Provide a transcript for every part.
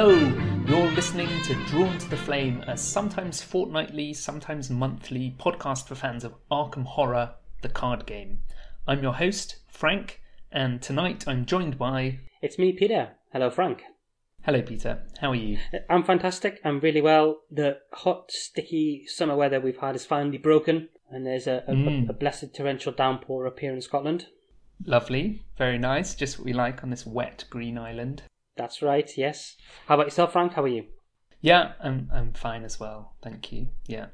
Hello, you're listening to Drawn to the Flame, a sometimes fortnightly, sometimes monthly podcast for fans of Arkham Horror, the card game. I'm your host, Frank, and tonight I'm joined by. It's me, Peter. Hello, Frank. Hello, Peter. How are you? I'm fantastic. I'm really well. The hot, sticky summer weather we've had is finally broken, and there's a, a, Mm. a blessed torrential downpour up here in Scotland. Lovely, very nice, just what we like on this wet green island. That's right, yes. How about yourself, Frank? How are you? Yeah, I'm I'm fine as well, thank you. Yeah,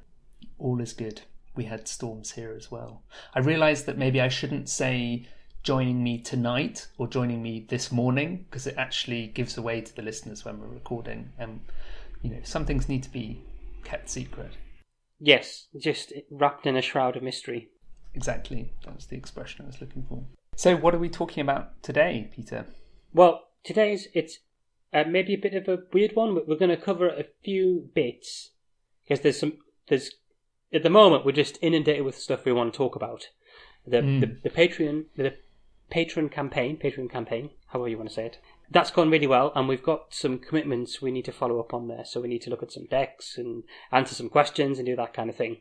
all is good. We had storms here as well. I realised that maybe I shouldn't say joining me tonight or joining me this morning because it actually gives away to the listeners when we're recording, and you know some things need to be kept secret. Yes, just wrapped in a shroud of mystery. Exactly, that was the expression I was looking for. So, what are we talking about today, Peter? Well, today's it's uh, maybe a bit of a weird one. but We're going to cover a few bits because there's some there's at the moment we're just inundated with stuff we want to talk about. The Mm. the, the Patreon the patron campaign, Patreon campaign, however you want to say it. That's gone really well, and we've got some commitments we need to follow up on there. So we need to look at some decks and answer some questions and do that kind of thing.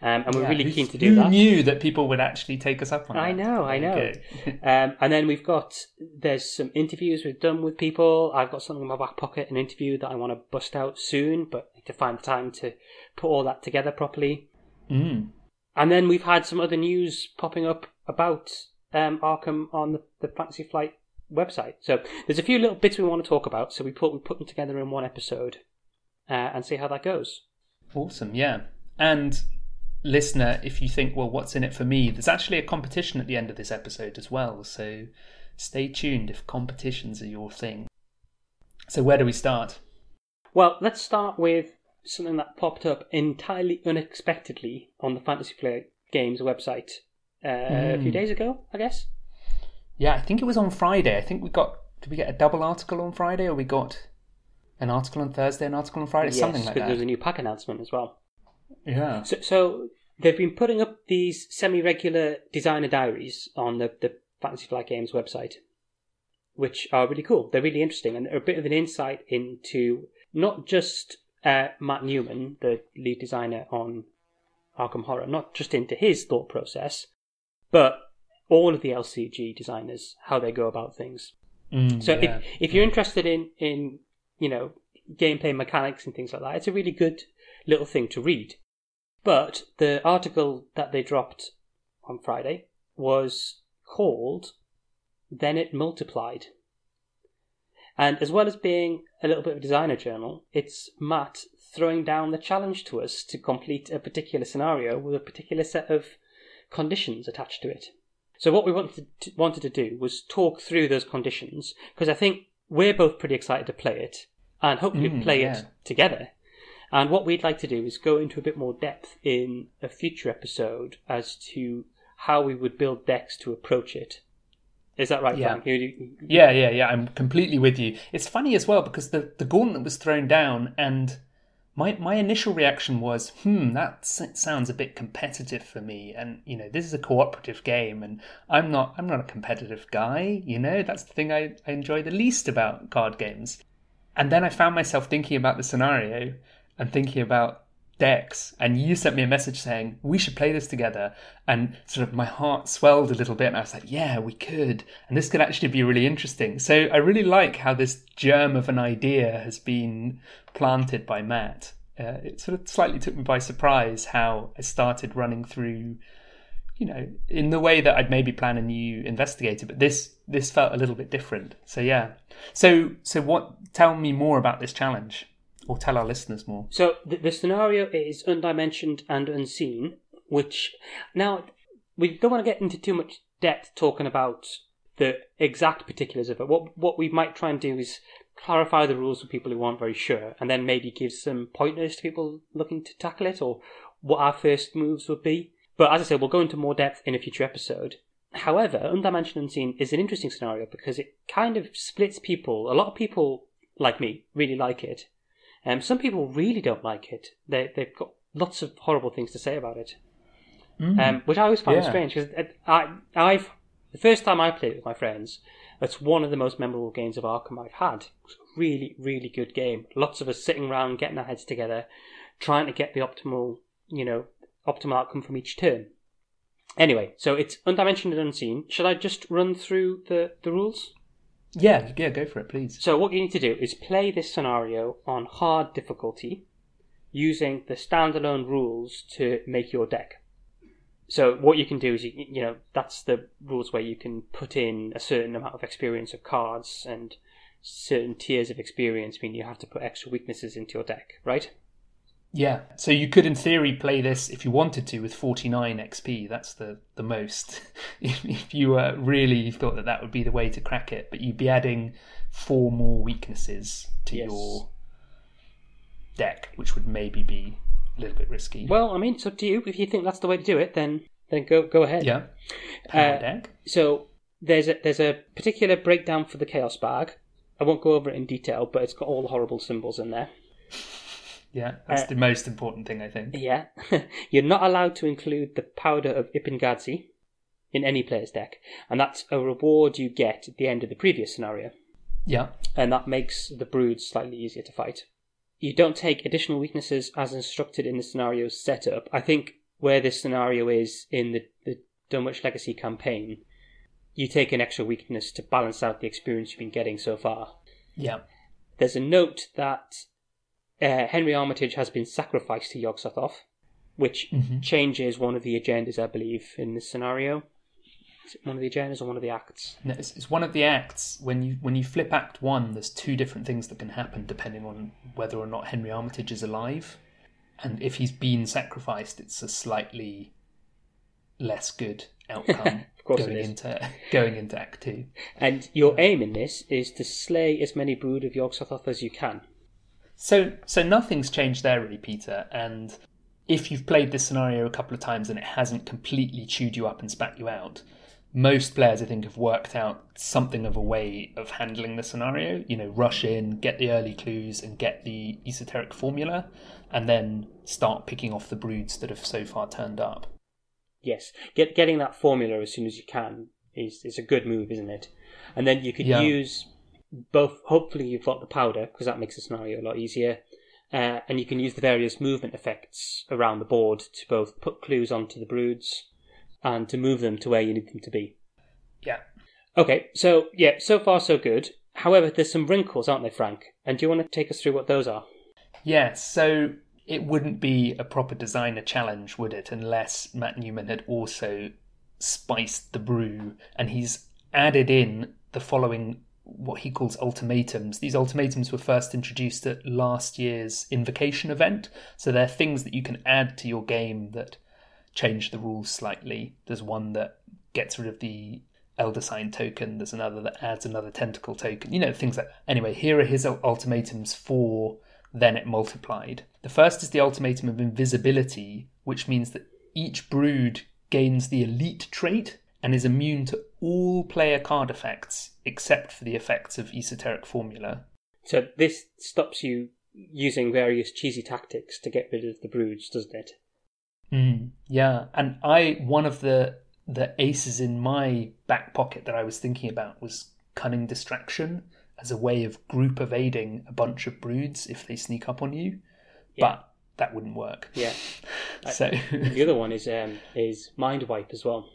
Um, and we're Yeah, really keen to do who that. knew that people would actually take us up on that? I know, I know. Um, and then we've got there's some interviews we've done with people. I've got something in my back pocket, an interview that I want to bust out soon, but need to find the time to put all that together properly. Mm. And then we've had some other news popping up about um, Arkham on the, the Fantasy Flight website. So there's a few little bits we want to talk about. So we put we put them together in one episode uh, and see how that goes. Awesome, yeah. And listener, if you think, well, what's in it for me? There's actually a competition at the end of this episode as well. So stay tuned if competitions are your thing. So where do we start? Well, let's start with something that popped up entirely unexpectedly on the Fantasy Flight Games website uh, a few Mm. days ago, I guess. Yeah, I think it was on Friday. I think we got. Did we get a double article on Friday, or we got an article on Thursday, an article on Friday, yes, something like that. there was a new pack announcement as well. Yeah. So, so they've been putting up these semi-regular designer diaries on the, the Fantasy Flight Games website, which are really cool. They're really interesting, and they're a bit of an insight into not just uh, Matt Newman, the lead designer on Arkham Horror, not just into his thought process, but all of the LCG designers, how they go about things. Mm, So yeah. if if you're interested in in you know gameplay mechanics and things like that, it's a really good little thing to read. But the article that they dropped on Friday was called "Then It Multiplied," and as well as being a little bit of a designer journal, it's Matt throwing down the challenge to us to complete a particular scenario with a particular set of conditions attached to it. So what we wanted to, wanted to do was talk through those conditions because I think we're both pretty excited to play it and hopefully Mm, play yeah. it together. And what we'd like to do is go into a bit more depth in a future episode as to how we would build decks to approach it. Is that right, Yeah. You- Yeah, yeah, yeah. I'm completely with you. It's funny as well because the the gauntlet was thrown down, and my my initial reaction was, "Hmm, that sounds a bit competitive for me." And you know, this is a cooperative game, and I'm not I'm not a competitive guy. You know, that's the thing I, I enjoy the least about card games. And then I found myself thinking about the scenario and thinking about decks and you sent me a message saying we should play this together and sort of my heart swelled a little bit and i was like yeah we could and this could actually be really interesting. So i really like how this germ of an idea has been planted by matt. Uh, it sort of slightly took me by surprise how i started running through you know in the way that i'd maybe plan a new investigator but this this felt a little bit different. So yeah. So so what tell me more about this challenge or tell our listeners more So the, the scenario is undimensioned and unseen, which now we don't want to get into too much depth talking about the exact particulars of it. What what we might try and do is clarify the rules for people who aren't very sure, and then maybe give some pointers to people looking to tackle it, or what our first moves would be. But as I said, we'll go into more depth in a future episode. However, Undimensioned Unseen is an interesting scenario because it kind of splits people. A lot of people, like me, really like it. Um, some people really don't like it. They, they've got lots of horrible things to say about it, um, which I always find Yeah. strange because I, I've the first time I played it with my friends, it's one of the most memorable games of Arkham I've had. really, really good game. Lots of us sitting around, getting our heads together, trying to get the optimal, you know, optimal outcome from each turn. Anyway, so it's undimensioned and unseen. Should I just run through the, the rules? Yeah, yeah, go for it, please. So what you need to do is play this scenario on hard difficulty using the standalone rules to make your deck. So what you can do is you, you know that's the rules where you can put in a certain amount of experience of cards and certain tiers of experience mean you have to put extra weaknesses into your deck, right? Yeah. So you could, in theory, play this if you wanted to with 49 XP. That's the, the most. if, if you uh, really thought that that would be the way to crack it, but you'd be adding four more weaknesses to Yes. your deck, which would maybe be a little bit risky. Well, I mean, it's up to you. If you think that's the way to do it, then then go go ahead. yeah. Power Uh, deck. So there's a there's a particular breakdown for the chaos bag. I won't go over it in detail, but it's got all the horrible symbols in there. Yeah, that's uh, the most important thing, I think. Yeah. You're not allowed to include the powder of Ibn-Ghazi in any player's deck, and that's a reward you get at the end of the previous scenario, Yeah. and that makes the broods slightly easier to fight. You don't take additional weaknesses as instructed in the scenario's setup. I think where this scenario is in the, the Dunwich Legacy campaign, you take an extra weakness to balance out the experience you've been getting so far. Yeah. There's a note that uh, Henry Armitage has been sacrificed to Yog-Sothoth, which Mhm. changes one of the agendas, I believe, in this scenario. Is it one of the agendas or one of the acts? No, it's, it's one of the acts. When you when you flip Act One, there's two different things that can happen depending on whether or not Henry Armitage is alive, and if he's been sacrificed, it's a slightly less good outcome Of going into going into Act Two. And your aim in this is to slay as many brood of Yog-Sothoth as you can. So so nothing's changed there really, Peter. And if you've played this scenario a couple of times and it hasn't completely chewed you up and spat you out, most players I think have worked out something of a way of handling the scenario. You know, rush in, get the early clues, and get the esoteric formula, and then start picking off the broods that have so far turned up. Yes, get getting that formula as soon as you can is is a good move, isn't it? And then you could Yeah. use both. Hopefully, you've got the powder because that makes the scenario a lot easier. Uh, and you can use the various movement effects around the board to both put clues onto the broods and to move them to where you need them to be. Yeah. Okay, so yeah, so far so good. However, there's some wrinkles, aren't there, Frank? And do you want to take us through what those are? Yeah, so it wouldn't be a proper designer challenge, would it, unless Matt Newman had also spiced the brew and he's added in the following what he calls ultimatums. These ultimatums were first introduced at last year's invocation event, so they're things that you can add to your game that change the rules slightly. There's one that gets rid of the elder sign token. There's another that adds another tentacle token. You know things like. Anyway, here are his ultimatums for then it multiplied. The first is the ultimatum of invisibility, which means that each brood gains the elite trait and is immune to all player card effects except for the effects of esoteric formula. So this stops you using various cheesy tactics to get rid of the broods, doesn't it? Mm, yeah, and I one of the the aces in my back pocket that I was thinking about was cunning distraction as a way of group evading a bunch of broods if they sneak up on you, Yeah. but that wouldn't work. Yeah. So The other one is um, is mind wipe as well,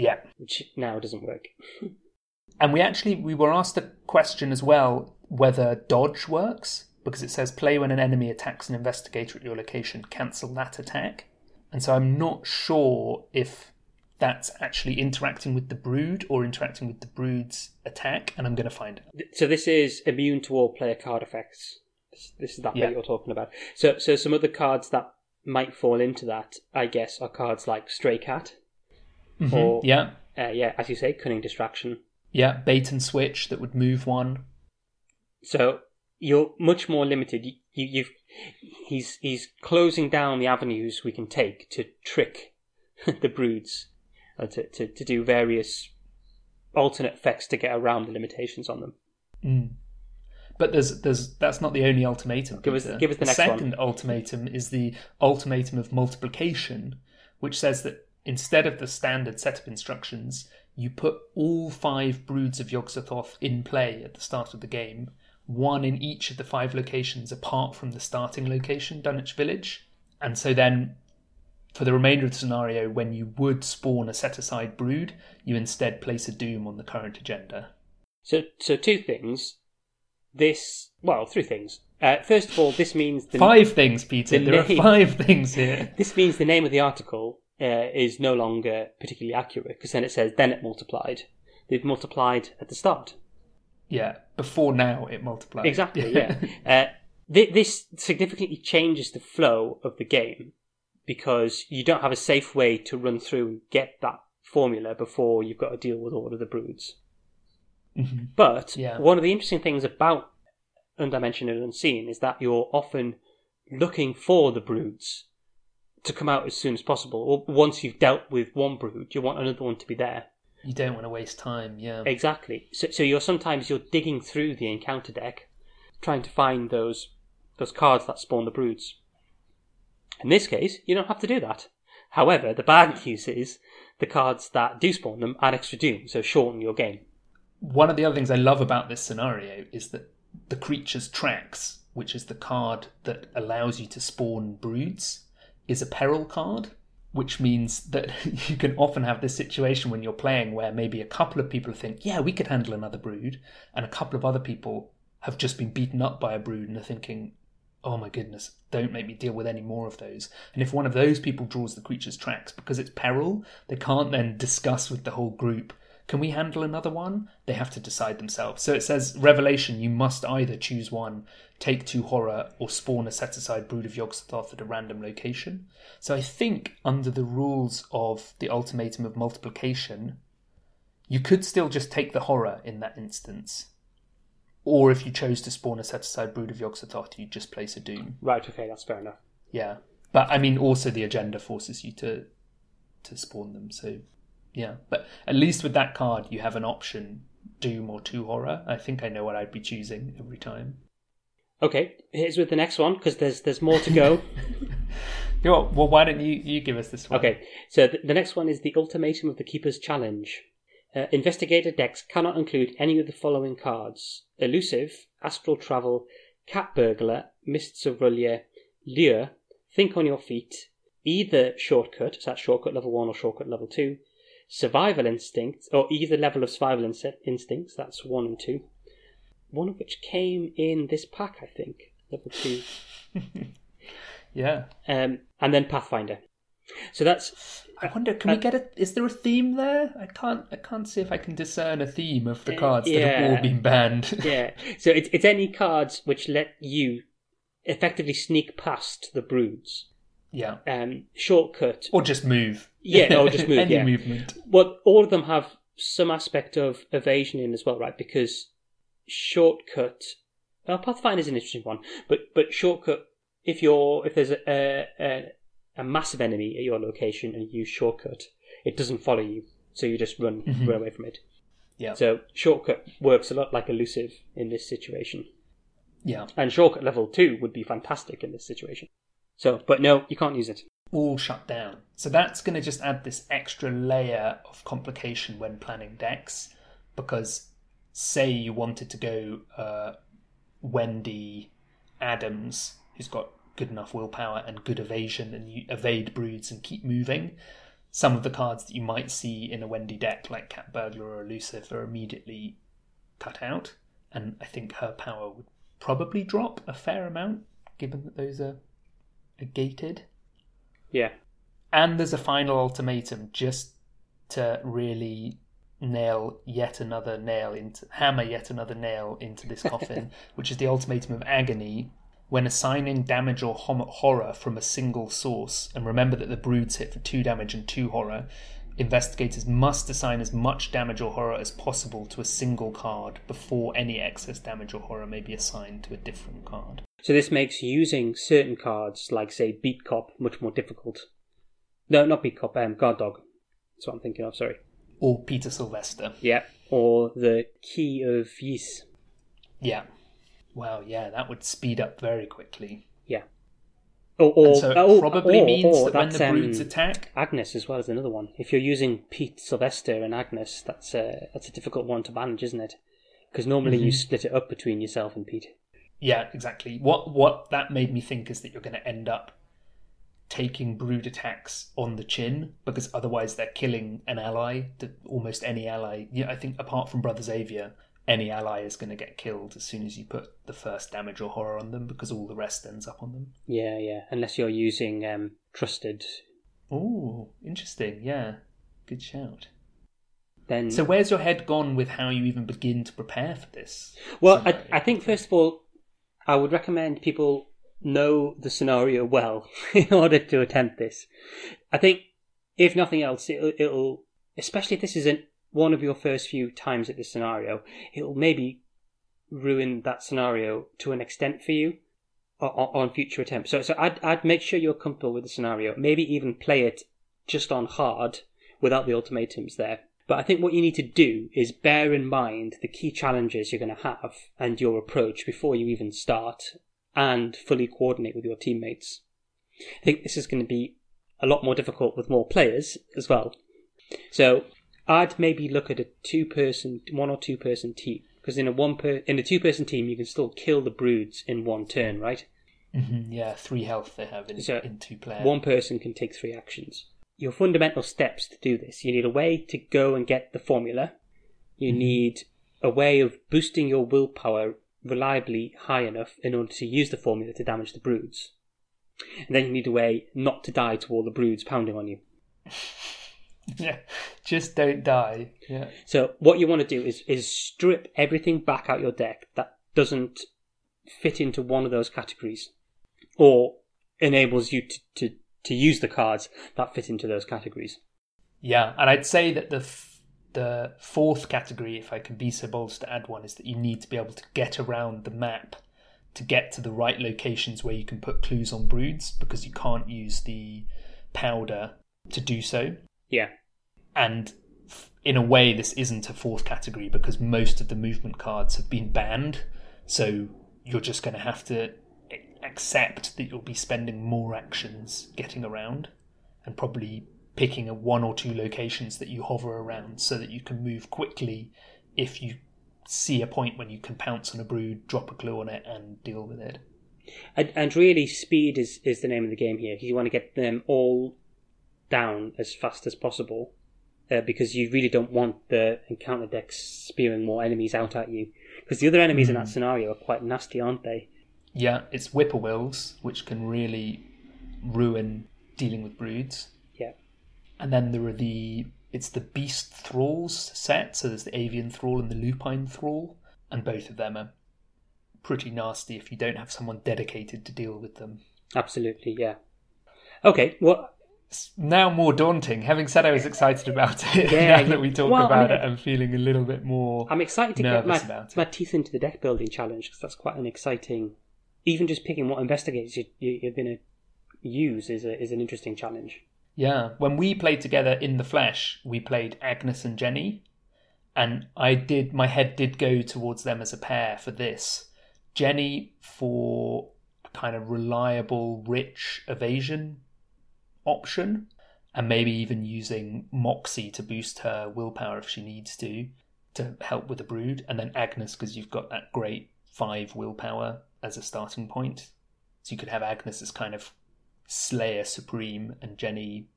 yeah, which now doesn't work. and we actually we were asked a question as well whether dodge works because it says play when an enemy attacks an investigator at your location, cancel that attack, and so I'm not sure if that's actually interacting with the brood or interacting with the brood's attack, and I'm going to find out. So this is immune to all player card effects. This, this is that Yeah. bit you're talking about. So so some other cards that might fall into that, I guess, are cards like Stray Cat, Or- yeah, uh, yeah, as you say, Cunning Distraction. yeah, bait and switch that would move one. So you're much more limited. You, you, you've he's he's closing down the avenues we can take to trick the broods, uh, to, to to do various alternate effects to get around the limitations on them. Mm. But there's there's that's not the only ultimatum. Give us- give us the next one. second ultimatum is the ultimatum of multiplication, which says that instead of the standard set of instructions, you put all five broods of Yog-Sothoth in play at the start of the game, one in each of the five locations apart from the starting location, Dunwich Village. And so then for the remainder of the scenario, when you would spawn a set aside brood, you instead place a doom on the current agenda. So, so two things. This, well, three things. Uh, first of all, this means the, Five things, Peter. the There name- are five things here. This means the name of the article uh, is no longer particularly accurate because then it says then it multiplied. They've multiplied at the start. Yeah, before now it multiplied. Exactly. Yeah. uh, th- this significantly changes the flow of the game because you don't have a safe way to run through and get that formula before you've got to deal with all of the broods. Mhm. But Yeah. one of the interesting things about Undimensioned and Unseen is that you're often looking for the broods to come out as soon as possible. Or once you've dealt with one brood, you want another one to be there. You don't want to waste time, yeah. Exactly. So, so you're sometimes you're digging through the encounter deck, trying to find those those cards that spawn the broods. In this case, you don't have to do that. However, the bad news is the cards that do spawn them add extra doom, so shorten your game. One of the other things I love about this scenario is that the creature's tracks, which is the card that allows you to spawn broods, is a peril card, which means that you can often have this situation when you're playing where maybe a couple of people think, yeah, we could handle another brood, and a couple of other people have just been beaten up by a brood and are thinking, oh my goodness, don't make me deal with any more of those. And if one of those people draws the creature's tracks because it's peril, they can't then discuss with the whole group, can we handle another one? They have to decide themselves. So it says, Revelation, you must either choose one, take two horror, or spawn a set aside brood of Yog-Sothoth at a random location. So I think under the rules of the ultimatum of multiplication, you could still just take the horror in that instance. Or if you chose to spawn a set aside brood of Yog-Sothoth, you just place a doom. Right, okay, that's fair enough. Yeah. But I mean also the agenda forces you to to spawn them, so yeah. But at least with that card you have an option, doom or two horror. I think I know what I'd be choosing every time. Okay, here's with the next one because there's there's more to go. You know well why don't you, you give us this one? Okay, so the, the next one is the ultimatum of the keeper's challenge. Uh, investigator decks cannot include any of the following cards: elusive, astral travel, cat burglar, mists of R'lyeh, lure, think on your feet, either shortcut, so that's shortcut level one or shortcut level two, survival instincts, or either level of survival inst- instincts, that's one and two. One of which came in this pack, I think, level two. Yeah. Um, and then Pathfinder. So that's I wonder can we get a is there a theme there? I can't I can't see if I can discern a theme of the cards that have all been banned. yeah. So it's it's any cards which let you effectively sneak past the broods. Yeah. Um, shortcut. Or just move. Yeah, or just move, Any yeah. movement. Well, all of them have some aspect of evasion in as well, right? Because shortcut. Well, Pathfinder is an interesting one, but but shortcut. If you're if there's a a, a massive enemy at your location and you use shortcut, it doesn't follow you, so you just run Mhm. run away from it. Yeah. So shortcut works a lot like elusive in this situation. Yeah. And shortcut level two would be fantastic in this situation. So, but no, you can't use it. all shut down. So that's going to just add this extra layer of complication when planning decks. Because, say, you wanted to go uh, Wendy Adams, who's got good enough willpower and good evasion, and you evade broods and keep moving. Some of the cards that you might see in a Wendy deck, like Cat Burglar or Elusive, are immediately cut out. And I think her power would probably drop a fair amount, given that those are, gated. Yeah. and there's a final ultimatum just to really nail yet another nail into hammer yet another nail into this coffin which is the ultimatum of agony. When assigning damage or hom- horror from a single source and remember that the broods hit for 2 damage and 2 horror investigators must assign as much damage or horror as possible to a single card before any excess damage or horror may be assigned to a different card So this makes using certain cards, like say Beat Cop, much more difficult. No, not Beat Cop, um, Guard Dog. That's what I'm thinking of, sorry. or peter sylvester Yeah. Or the Key of Ys. Yeah. Wow, yeah, that would speed up very quickly. Yeah. Or, or, And so it oh, probably or- means or that when the broods um, attack, Agnes as well is another one. If you're using Pete Sylvester and Agnes, that's a that's a difficult one to manage, isn't it? Because normally you Mhm. split it up between yourself and Pete. Yeah, exactly. What what that made me think is that you're going to end up taking brood attacks on the chin because otherwise they're killing an ally. Almost any ally. Yeah, I think apart from Brother Xavier, any ally is going to get killed as soon as you put the first damage or horror on them because all the rest ends up on them. Yeah, yeah. Unless you're using um, trusted, Oh, interesting. Yeah, good shout. then So where's your head gone with how you even begin to prepare for this? Well, I. I think first of all, I would recommend people know the scenario well in order to attempt this. I think, if nothing else, it'll, it'll especially if this isn't one of your first few times at this scenario, it'll maybe ruin that scenario to an extent for you on future attempts. So, so I'd, I'd make sure you're comfortable with the scenario. Maybe even play it just on hard without the ultimatums there. But I think what you need to do is bear in mind the key challenges you're going to have and your approach before you even start and fully coordinate with your teammates. I think this is going to be a lot more difficult with more players as well. So I'd maybe look at a two person, one or two person team because in a one per, in a two person team you can still kill the broods in one turn, right? Mhm, yeah, three health they have in, So, in two players. One person can take three actions. Your fundamental steps to do this you need a way to go and get the formula, you mm-hmm. need a way of boosting your willpower reliably high enough in order to use the formula to damage the broods. And then you need a way not to die to all the broods pounding on you. Yeah, just don't die. Yeah. So what you want to do is is strip everything back out your deck that doesn't fit into one of those categories, or enables you to, to, to use the cards that fit into those categories. Yeah, and I'd say that the f- the fourth category, if I can be so bold as to add one, is that you need to be able to get around the map to get to the right locations where you can put clues on broods because you can't use the powder to do so. Yeah. And in a way, this isn't a fourth category because most of the movement cards have been banned. So you're just going to have to accept that you'll be spending more actions getting around and probably picking a one or two locations that you hover around so that you can move quickly if you see a point when you can pounce on a brood, drop a clue on it, and deal with it. And, and really, speed is, is the name of the game here. Because you want to get them all down as fast as possible uh, because you really don't want the encounter decks spewing more enemies out at you. Because the other enemies in that scenario are quite nasty, aren't they? Yeah, it's whippoorwills, which can really ruin dealing with broods. Yeah. And then there are the it's the beast thralls set, so there's the avian thrall and the lupine thrall, and both of them are pretty nasty if you don't have someone dedicated to deal with them. Absolutely, yeah. Okay, well, It's now more daunting. Having said I was excited about it, Yeah, now that we talk well, I about mean, it, I'm feeling a little bit more. I'm excited to get my, my teeth into the deck building challenge because that's quite an exciting. Even just picking what investigators you, you're going to use is a, is an interesting challenge. Yeah, when we played together in the flesh, we played Agnes and Jenny, and I did my head did go towards them as a pair for this. Jenny for kind of reliable, rich evasion option, and maybe even using Moxie to boost her willpower if she needs to to help with the brood, and then Agnes because you've got that great five willpower as a starting point. So you could have Agnes as kind of Slayer Supreme and Jenny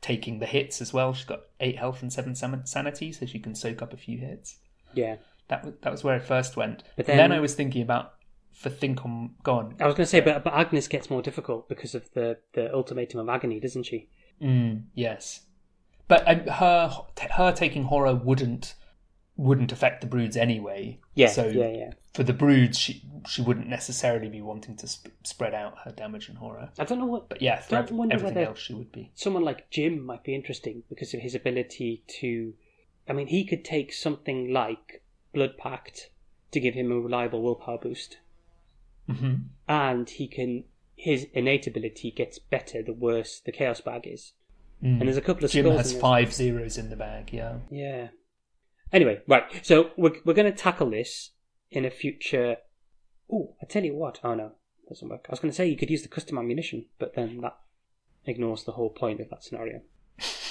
taking the hits as well. She's got eight health and seven sanity, so she can soak up a few hits. Yeah. That was, that was where it first went. But then, then- I was thinking about for think on gone. I was going to say, but, but Agnes gets more difficult because of the, the ultimatum of agony, doesn't she? Mm, yes, but um, her her taking horror wouldn't wouldn't affect the broods anyway. Yeah, So yeah, yeah. for the broods, she she wouldn't necessarily be wanting to sp- spread out her damage and horror. I don't know what. But yeah, for Don't ev- everything else, she would be. Someone like Jim might be interesting because of his ability to. I mean, he could take something like Blood Pact to give him a reliable willpower boost, hmm and he can. His innate ability gets better the worse the Chaos Bag is. Mm. And there's a couple of Jim has five zeros in the bag. Yeah. Yeah. Anyway, right. So we're we're going to tackle this in a future. Oh, I tell you what. Oh no, doesn't work. I was going to say you could use the custom ammunition, but then that ignores the whole point of that scenario.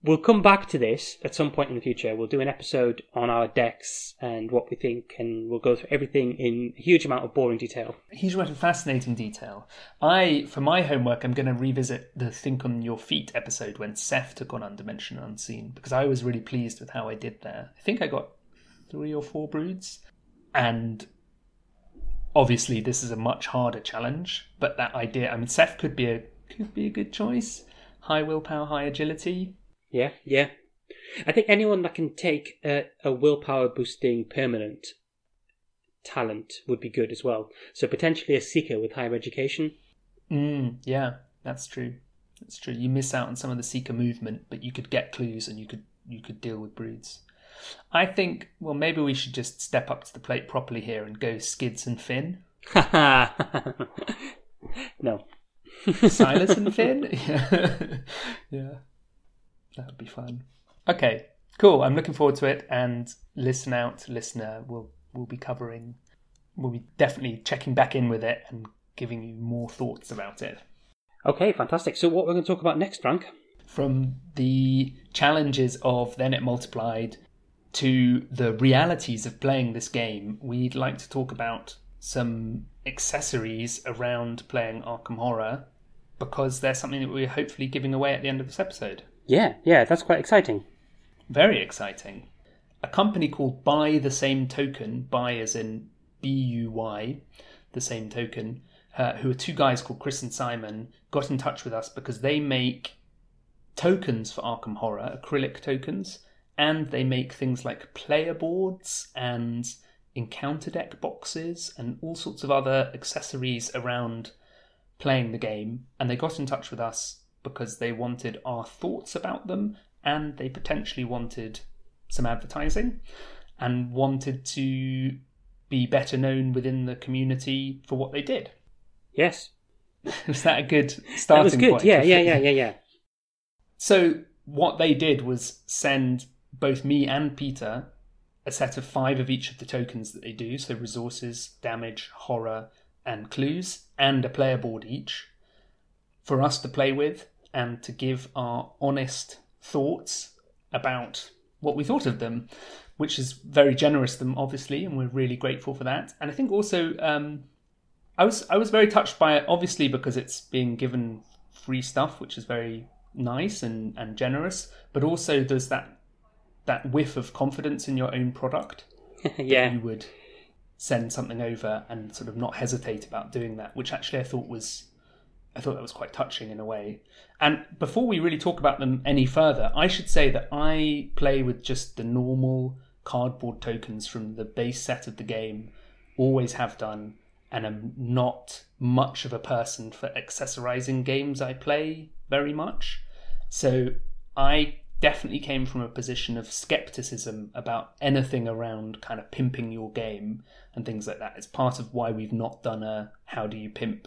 We'll come back to this at some point in the future. We'll do an episode on our decks and what we think, and we'll go through everything in a huge amount of boring detail. Huge amount of fascinating detail. I, for my homework, I'm going to revisit the Think on Your Feet episode when Seth took on Undimensioned Unseen because I was really pleased with how I did there. I think I got three or four broods, and obviously this is a much harder challenge. But that idea, I mean, Seth could be a could be a good choice. High willpower, high agility. Yeah, yeah. I think anyone that can take a, a willpower boosting permanent talent would be good as well. So potentially a seeker with higher education. Mm, yeah, that's true. That's true. You miss out on some of the seeker movement, but you could get clues and you could you could deal with broods. I think well maybe we should just step up to the plate properly here and go skids and Finn. no. Silas and Finn? yeah. yeah. That would be fun. Okay, cool. I'm looking forward to it and listen out, listener. We'll we'll be covering we'll be definitely checking back in with it and giving you more thoughts about it. Okay, fantastic. So what we're going to talk about next, Frank? From the challenges of Then It Multiplied to the realities of playing this game, we'd like to talk about some accessories around playing Arkham Horror because there's something that we're hopefully giving away at the end of this episode. Yeah, yeah, that's quite exciting. Very exciting. A company called Buy the Same Token, buy as in B U Y, the same token, uh, who are two guys called Chris and Simon, got in touch with us because they make tokens for Arkham Horror, acrylic tokens, and they make things like player boards and encounter deck boxes and all sorts of other accessories around playing the game. And they got in touch with us because they wanted our thoughts about them and they potentially wanted some advertising and wanted to be better known within the community for what they did. Yes. was that a good starting That was good. point? Yeah, yeah, yeah, yeah, yeah. So what they did was send both me and Peter a set of five of each of the tokens that they do, so resources, damage, horror, and clues, and a player board each, for us to play with and to give our honest thoughts about what we thought of them, which is very generous of them, obviously, and we're really grateful for that. And I think also, um, I was I was very touched by it, obviously, because it's being given free stuff, which is very nice and, and generous, but also there's that that whiff of confidence in your own product. yeah. You would send something over and sort of not hesitate about doing that, which actually I thought was I thought that was quite touching in a way. And before we really talk about them any further, I should say that I play with just the normal cardboard tokens from the base set of the game, always have done, and am not much of a person for accessorizing games I play very much. So I definitely came from a position of skepticism about anything around kind of pimping your game and things like that. It's part of why we've not done a how do you pimp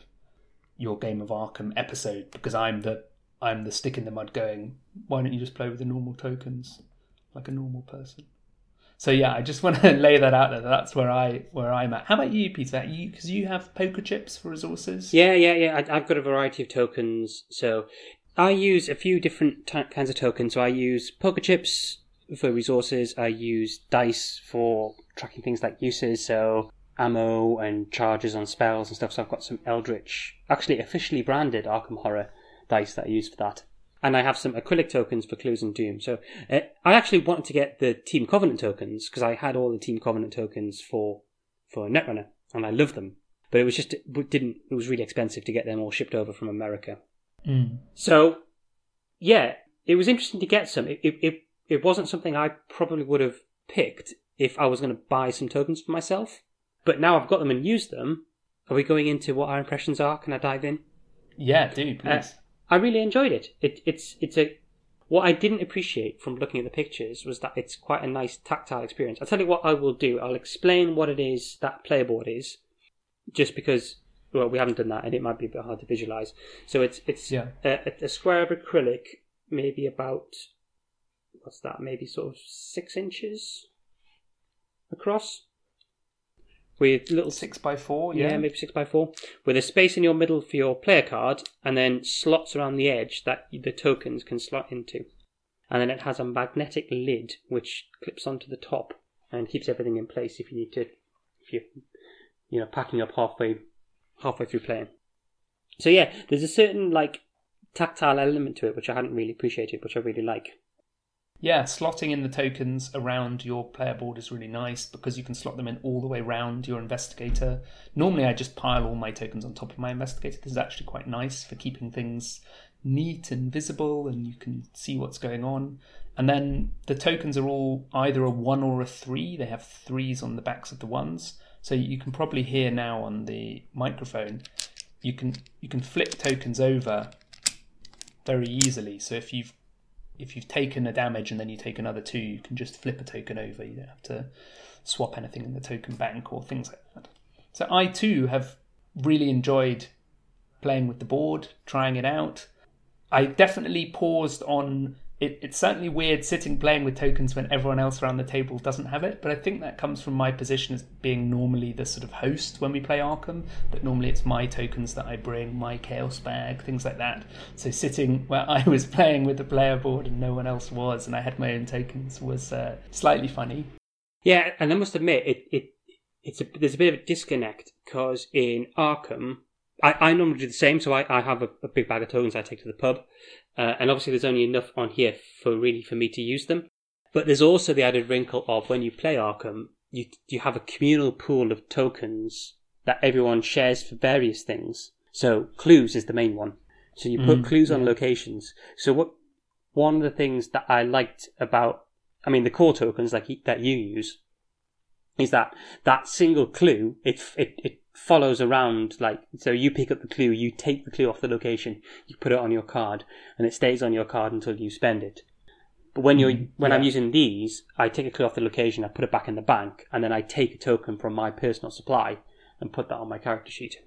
your game of Arkham episode because I'm the I'm the stick in the mud going, why don't you just play with the normal tokens like a normal person? So yeah, I just want to lay that out there. That's where I where I'm at. How about you, Peter? You because you have poker chips for resources. Yeah, yeah, yeah. I, I've got a variety of tokens. So I use a few different t- kinds of tokens. So I use poker chips for resources. I use dice for tracking things like uses. So ammo and charges on spells and stuff. So I've got some Eldritch, actually officially branded Arkham Horror dice that I use for that. And I have some acrylic tokens for Clues and Doom. So uh, I actually wanted to get the Team Covenant tokens because I had all the Team Covenant tokens for for Netrunner and I love them. But it was just it didn't. It was really expensive to get them all shipped over from America. Mm. So yeah, it was interesting to get some. It it it, it wasn't something I probably would have picked if I was going to buy some tokens for myself. But now I've got them and used them. Are we going into what our impressions are? Can I dive in? Yeah, do please. Uh, I really enjoyed it. It it's it's a what I didn't appreciate from looking at the pictures was that it's quite a nice tactile experience. I'll tell you what I will do. I'll explain what it is that player board is, just because well we haven't done that and it might be a bit hard to visualize. So it's it's Yeah. a, a square of acrylic, maybe about what's that? Maybe sort of six inches across, with little Six by four. yeah, Yeah. maybe six by four, with a space in your middle for your player card, and then slots around the edge that the tokens can slot into. and then it has a magnetic lid which clips onto the top and keeps everything in place if you need to, if you, you know, packing up halfway, halfway through playing. So yeah, there's a certain like tactile element to it which I hadn't really appreciated, which I really like. Yeah, slotting in the tokens around your player board is really nice because you can slot them in all the way around your investigator. Normally, I just pile all my tokens on top of my investigator. This is actually quite nice for keeping things neat and visible, and you can see what's going on. And then the tokens are all either a one or a three. They have threes on the backs of the ones, so you can probably hear now on the microphone. You can you can flip tokens over very easily. So if you've if you've taken a damage and then you take another two, you can just flip a token over. You don't have to swap anything in the token bank or things like that. So I too have really enjoyed playing with the board, trying it out. I definitely paused on it, it's certainly weird sitting playing with tokens when everyone else around the table doesn't have it, but I think that comes from my position as being normally the sort of host when we play Arkham, that normally it's my tokens that I bring, my chaos bag, things like that. So sitting where I was playing with the player board and no one else was, and I had my own tokens, was uh, slightly funny. Yeah, and I must admit, it, it it's a, there's a bit of a disconnect because in Arkham, I, I normally do the same. So I, I have a, a big bag of tokens I take to the pub, uh, and obviously, there's only enough on here for really for me to use them. But there's also the added wrinkle of when you play Arkham, you you have a communal pool of tokens that everyone shares for various things. So clues is the main one. So you put mm, clues yeah. on locations. So what one of the things that I liked about, I mean, the core tokens like that you use, is that that single clue it it it follows around like so you pick up the clue you take the clue off the location you put it on your card and it stays on your card until you spend it. But when you're mm, when yeah. i'm using these i take a clue off the location i put it back in the bank and then i take a token from my personal supply and put that on my character sheet.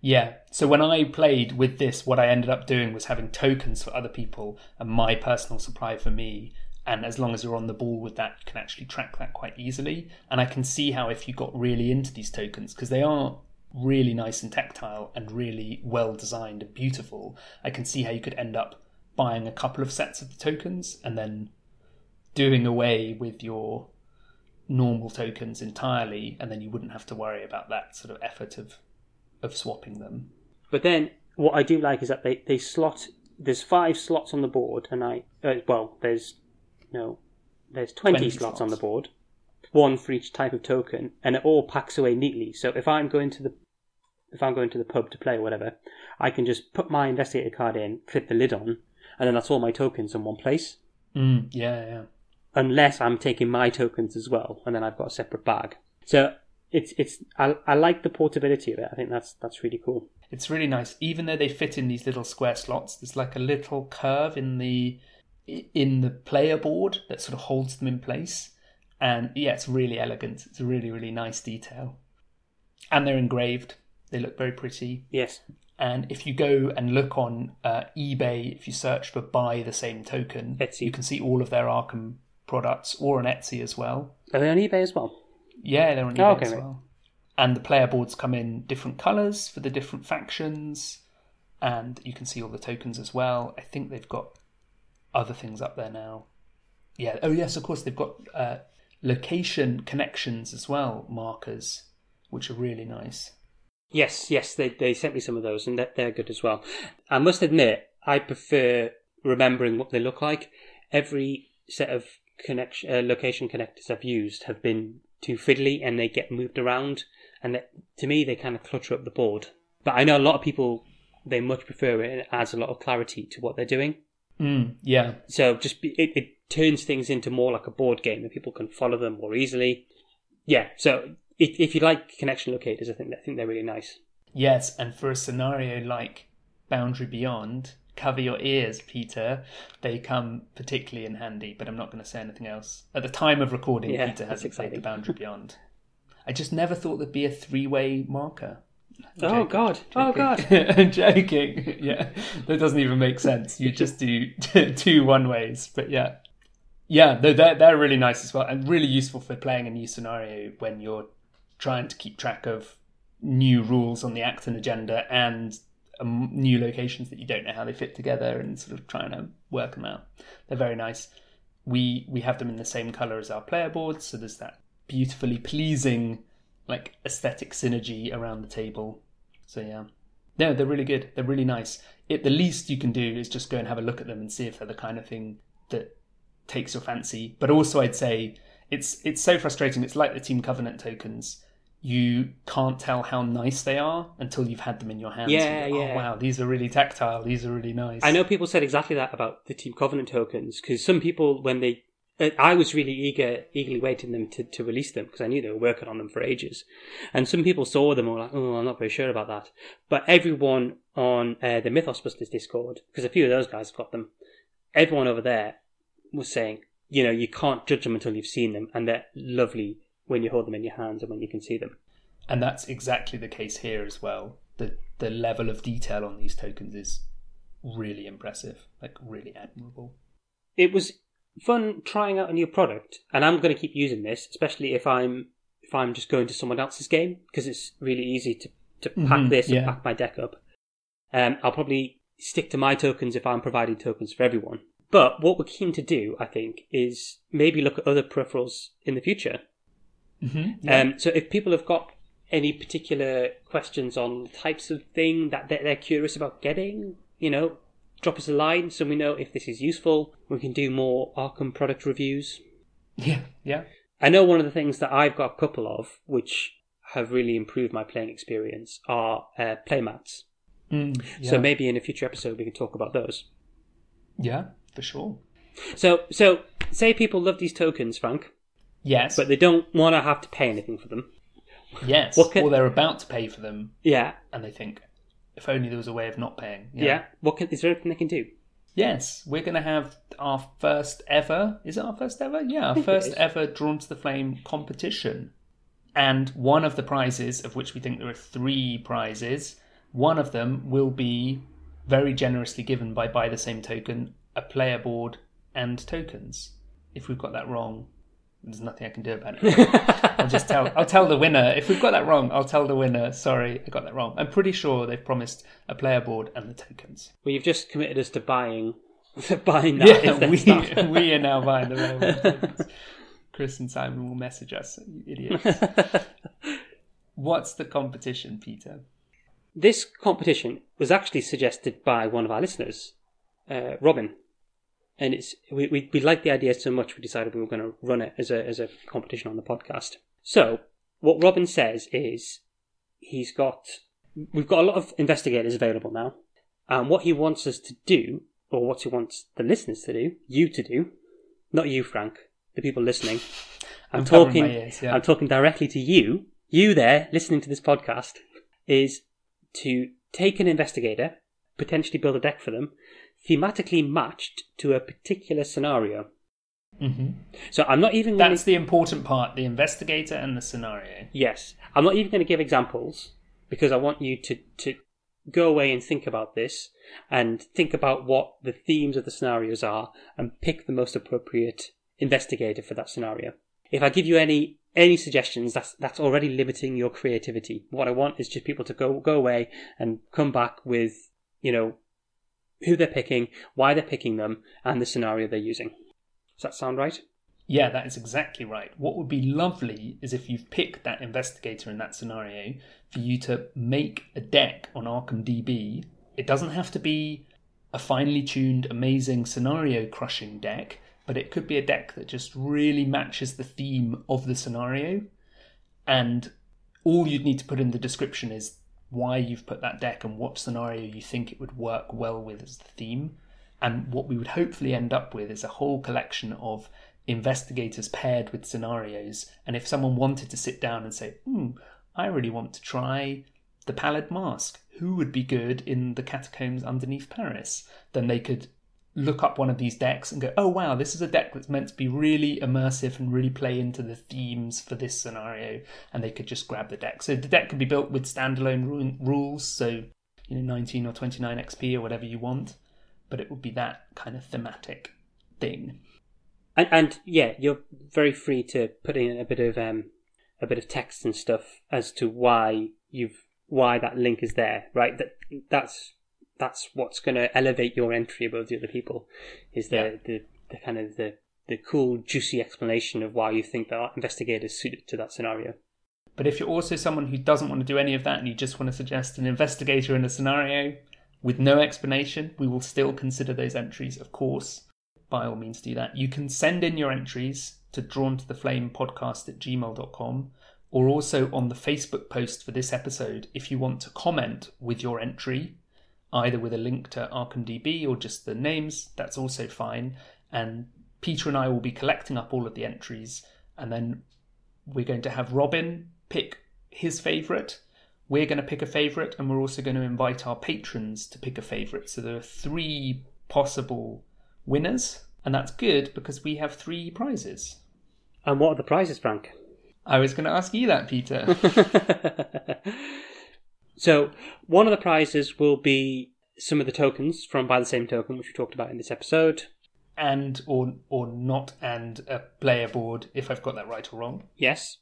Yeah. So when i played with this what i ended up doing was having tokens for other people and my personal supply for me and as long as you're on the ball with that you can actually track that quite easily and i can see how if you got really into these tokens because they are really nice and tactile and really well designed and beautiful, I can see how you could end up buying a couple of sets of the tokens and then doing away with your normal tokens entirely, and then you wouldn't have to worry about that sort of effort of of swapping them. But then what I do like is that they, they slot there's five slots on the board, and I uh, well there's no there's 20, 20 slots, slots on the board, one for each type of token, and it all packs away neatly. So if I'm going to the if I'm going to the pub to play or whatever, I can just put my investigator card in, clip the lid on, and then that's all my tokens in one place. Mm, yeah, yeah. Unless I'm taking my tokens as well, and then I've got a separate bag. So it's it's I, I like the portability of it. I think that's that's really cool. It's really nice, even though they fit in these little square slots. There's like a little curve in the in the player board that sort of holds them in place. And yeah, it's really elegant. It's a really really nice detail, and they're engraved. They look very pretty. Yes. And if you go and look on uh, eBay, if you search for buy the same token, Etsy. you can see all of their Arkham products, or on Etsy as well. Are they on eBay as well? Yeah, they're on eBay oh, okay, as well. And the player boards come in different colours for the different factions, and you can see all the tokens as well. I think they've got other things up there now. Yeah. Oh, yes. Of course, they've got uh, location connections as well, markers, which are really nice. Yes, yes, they they sent me some of those, and they're, they're good as well. I must admit, I prefer remembering what they look like. Every set of connection uh, location connectors I've used have been too fiddly, and they get moved around, and they, to me they kind of clutter up the board. But I know a lot of people they much prefer it, and it adds a lot of clarity to what they're doing. Mm, yeah. So just be, it, it turns things into more like a board game, and people can follow them more easily. Yeah. So if, if you like connection locators, I think I think they're really nice. Yes, and for a scenario like Boundary Beyond, cover your ears, Peter. They come particularly in handy, but I'm not going to say anything else. At the time of recording, yeah, Peter hasn't played the Boundary Beyond. I just never thought there'd be a three-way marker. Oh God! Joking. Oh God! I'm joking. Yeah, that doesn't even make sense. You just do two one ways. But yeah, yeah, they're they're really nice as well, and really useful for playing a new scenario when you're trying to keep track of new rules on the Acton agenda and um, new locations that you don't know how they fit together and sort of trying to work them out. They're very nice. we we have them in the same color as our player boards, so there's that beautifully pleasing like aesthetic synergy around the table. So yeah. No, they're really good. They're really nice. It the least you can do is just go and have a look at them and see if they're the kind of thing that takes your fancy. But also I'd say it's it's so frustrating. It's like the Team Covenant tokens. You can't tell how nice they are until you've had them in your hands. Yeah, go, oh, yeah. Oh wow, these are really tactile. These are really nice. I know people said exactly that about the Team Covenant tokens because some people, when they, I was really eager, eagerly waiting them to, to release them because I knew they were working on them for ages, and some people saw them and were like, "Oh, I'm not very sure about that." But everyone on uh, the Mythos Busters Discord, because a few of those guys have got them, everyone over there was saying, you know, you can't judge them until you've seen them, and they're lovely when you hold them in your hands and when you can see them. and that's exactly the case here as well. The the level of detail on these tokens is really impressive, like really admirable. it was fun trying out a new product, and I'm going to keep using this, especially if I'm if I'm just going to someone else's game because it's really easy to to pack Mhm, this yeah. and pack my deck up. Um, I'll probably stick to my tokens if I'm providing tokens for everyone. But what we're keen to do, I think, is maybe look at other peripherals in the future. Mm-hmm. Um, so if people have got any particular questions on types of thing that they're curious about getting, you know, drop us a line so we know if this is useful. We can do more Arkham product reviews. yeah, yeah. I know one of the things that I've got a couple of, which have really improved my playing experience, are uh, playmats. Mm, So maybe in a future episode we can talk about those. yeah, for sure. So, so say people love these tokens, Frank, Yes, but they don't want to have to pay anything for them. yes. what can- or they're about to pay for them, Yeah, and they think, if only there was a way of not paying. yeah. What can, is there anything they can do? Yes, we're going to have our first ever. Is it our first ever? Yeah, our first ever Drawn to the Flame competition. And one of the prizes, of which we think there are three prizes, one of them will be very generously given by Buy the Same Token, a player board, and tokens. If we've got that wrong, there's nothing I can do about it. I'll just tell. I'll tell the winner. If we've got that wrong, I'll tell the winner. Sorry, I got that wrong. I'm pretty sure they've promised a player board and the tokens. Well, you've just committed us to buying, buying that. Yeah, we, we are now buying the railroad. Chris and Simon will message us, you idiots. What's the competition, Peter? this competition was actually suggested by one of our listeners, uh, Robin, and it's we, we we liked the idea so much we decided we were going to run it as a as a competition on the podcast. So what Robin says is he's got we've got a lot of investigators available now, and what he wants us to do, or what he wants the listeners to do, you to do, not you, Frank, the people listening. I'm, I'm talking. ears, yeah. I'm talking directly to you, you there listening to this podcast, is to take an investigator, potentially build a deck for them, thematically matched to a particular scenario. hmm So I'm not even going That's to. the important part the investigator and the scenario. Yes, I'm not even going to give examples because I want you to to go away and think about this and think about what the themes of the scenarios are and pick the most appropriate investigator for that scenario. If I give you any any suggestions, that's that's already limiting your creativity. What I want is just people to go go away and come back with you know who they're picking, why they're picking them, and the scenario they're using. Does that sound right? Yeah, that is exactly right. What would be lovely is if you've picked that investigator in that scenario for you to make a deck on Arkham DB. It doesn't have to be a finely tuned, amazing scenario crushing deck, but it could be a deck that just really matches the theme of the scenario. And all you'd need to put in the description is why you've put that deck and what scenario you think it would work well with as the theme. And what we would hopefully end up with is a whole collection of investigators paired with scenarios. And if someone wanted to sit down and say, hmm, I really want to try the Pallid Mask, who would be good in the catacombs underneath Paris? Then they could look up one of these decks and go, oh wow, this is a deck that's meant to be really immersive and really play into the themes for this scenario. And they could just grab the deck. So the deck could be built with standalone ru- rules, so you know, 19 or 29 XP or whatever you want, but it would be that kind of thematic thing. And, and yeah, you're very free to put in a bit of um, a bit of text and stuff as to why you've why that link is there, right? That that's that's what's going to elevate your entry above the other people. Is the Yeah. the, the kind of the the cool, juicy explanation of why you think that investigator is suited to that scenario. But if you're also someone who doesn't want to do any of that and you just want to suggest an investigator in a scenario with no explanation, we will still consider those entries, of course. By all means, do that. You can send in your entries to drawn to the flame podcast at gmail.com or also on the Facebook post for this episode if you want to comment with your entry, either with a link to ArkhamDB or just the names, that's also fine. And Peter and I will be collecting up all of the entries and then we're going to have Robin pick his favourite. We're going to pick a favourite, and we're also going to invite our patrons to pick a favourite. So there are three possible winners, and that's good because we have three prizes. And what are the prizes, Frank? I was going to ask you that, Peter. so, one of the prizes will be some of the tokens from By the Same Token, which we talked about in this episode. And or or not and a player board, if I've got that right or wrong. Yes.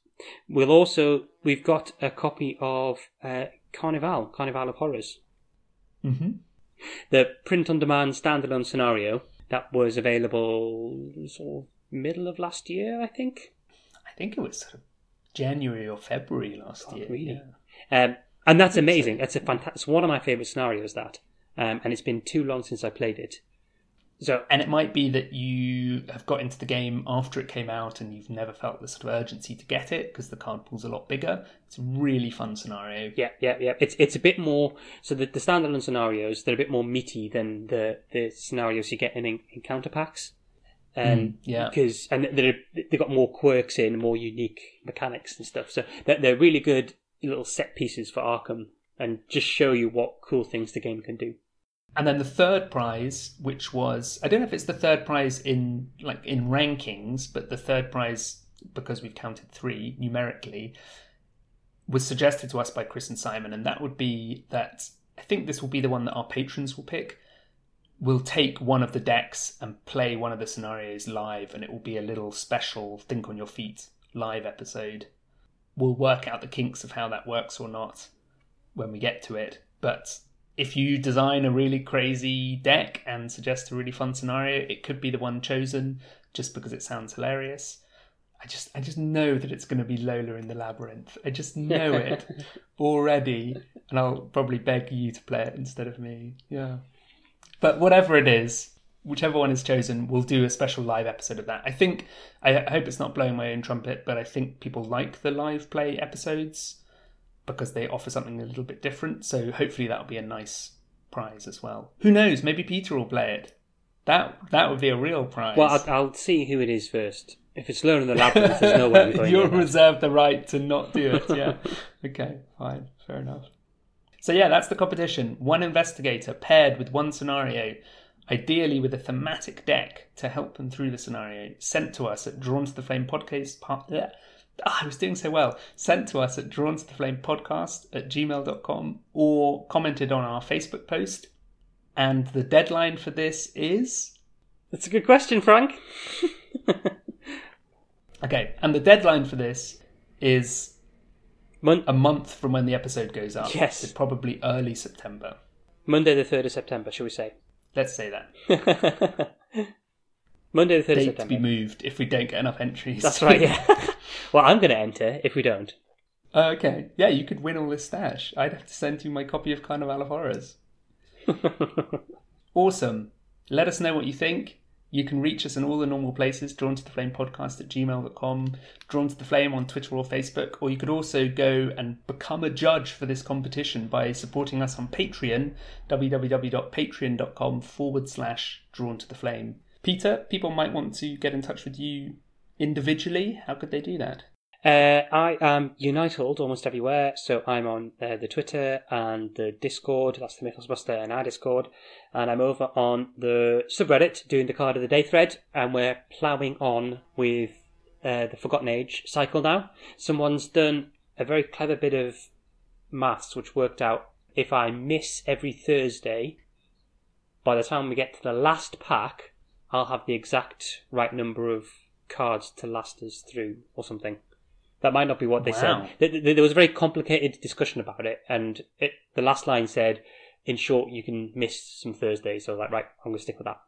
We'll also we've got a copy of uh, Carnevale, Carnevale of Horrors. Mm-hmm. The print on demand standalone scenario that was available sort of middle of last year, I think. I think it was sort of January or February last Oh, year. really? yeah. Um, and that's amazing. It's a fantastic. It's one of my favorite scenarios. That, um, and it's been too long since I played it. So And it might be that you have got into the game after it came out and you've never felt the sort of urgency to get it because the card pool's a lot bigger. It's a really fun scenario. yeah, yeah, yeah. It's it's a bit more. So the, the standalone scenarios they're a bit more meaty than the the scenarios you get in encounter packs. Um, Mm, yeah. because and they're they've got more quirks in, more unique mechanics and stuff. So they're, they're really good little set pieces for Arkham and just show you what cool things the game can do. And then the third prize, which was I don't know if it's the third prize in like in rankings, but the third prize because we've counted three numerically was suggested to us by Chris and Simon, and that would be that I think this will be the one that our patrons will pick. We'll take one of the decks and play one of the scenarios live, and it will be a little special think on your feet live episode. We'll work out the kinks of how that works or not when we get to it. But if you design a really crazy deck and suggest a really fun scenario, it could be the one chosen just because it sounds hilarious. I just I just know that it's going to be Lola in the labyrinth. I just know it already, and I'll probably beg you to play it instead of me. Yeah. But whatever it is, whichever one is chosen, we'll do a special live episode of that. I think I I hope it's not blowing my own trumpet, but I think people like the live play episodes because they offer something a little bit different. So hopefully that'll be a nice prize as well. Who knows? Maybe Peter will play it. That that would be a real prize. Well, I'll, I'll see who it is first. If it's Learn in the Labyrinth, there's no way I'm going You're reserved the right to not do it. Yeah. okay. Fine. Fair enough. So yeah, that's the competition. One investigator paired with one scenario, ideally with a thematic deck to help them through the scenario, sent to us at Drawn to the Flame podcast. Ah, I was doing so well. Sent to us at Drawn to the Flame podcast at gmail.com or commented on our Facebook post. And the deadline for this is That's a good question, Frank. okay. And the deadline for this is Mon- a month from when the episode goes up. Yes. Probably early September. Monday the 3rd of September, shall we say? Let's say that. Monday the 3rd of Date to be moved if we don't get enough entries. That's right, yeah. well, I'm going to enter if we don't. Oh, okay. Yeah, you could win all this stash. I'd have to send you my copy of Carnevale of Horrors. Awesome. Let us know what you think. You can reach us in all the normal places, drawn to the flame podcast at gmail.com, drawn to the flame on Twitter or Facebook, or you could also go and become a judge for this competition by supporting us on Patreon, www.patreon.com forward slash drawn to the flame. Peter, people might want to get in touch with you individually. How could they do that? Uh, I am United almost everywhere, so I'm on uh, the Twitter and the Discord. That's the Mythos Buster and our Discord, and I'm over on the subreddit doing the card of the day thread, and we're ploughing on with uh, the Forgotten Age cycle now. Someone's done a very clever bit of maths, which worked out if I miss every Thursday, by the time we get to the last pack, I'll have the exact right number of cards to last us through, or something. That might not be what they Wow. said. Th- th- There was a very complicated discussion about it, and it, the last line said, "In short, you can miss some Thursdays." So I was like, right, I'm going to stick with that.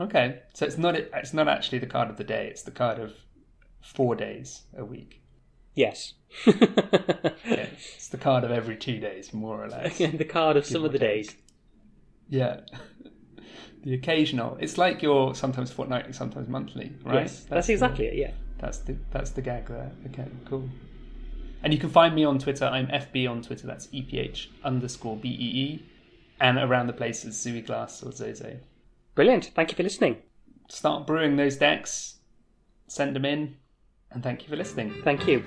Okay, so it's not it's not actually the card of the day. It's the card of four days a week. Yes. Yeah, it's the card of every two days, more or less. the card of some of the take. days. Yeah. The occasional. It's like you're sometimes fortnightly, sometimes monthly, right? Yes, that's, exactly it. Yeah. That's the that's the gag there. Okay, cool. And you can find me on Twitter. I'm FB on Twitter. That's EPH underscore BEE. And around the place is Zooey Glass or Zozo. Brilliant. Thank you for listening. Start brewing those decks. Send them in. And thank you for listening. Thank you.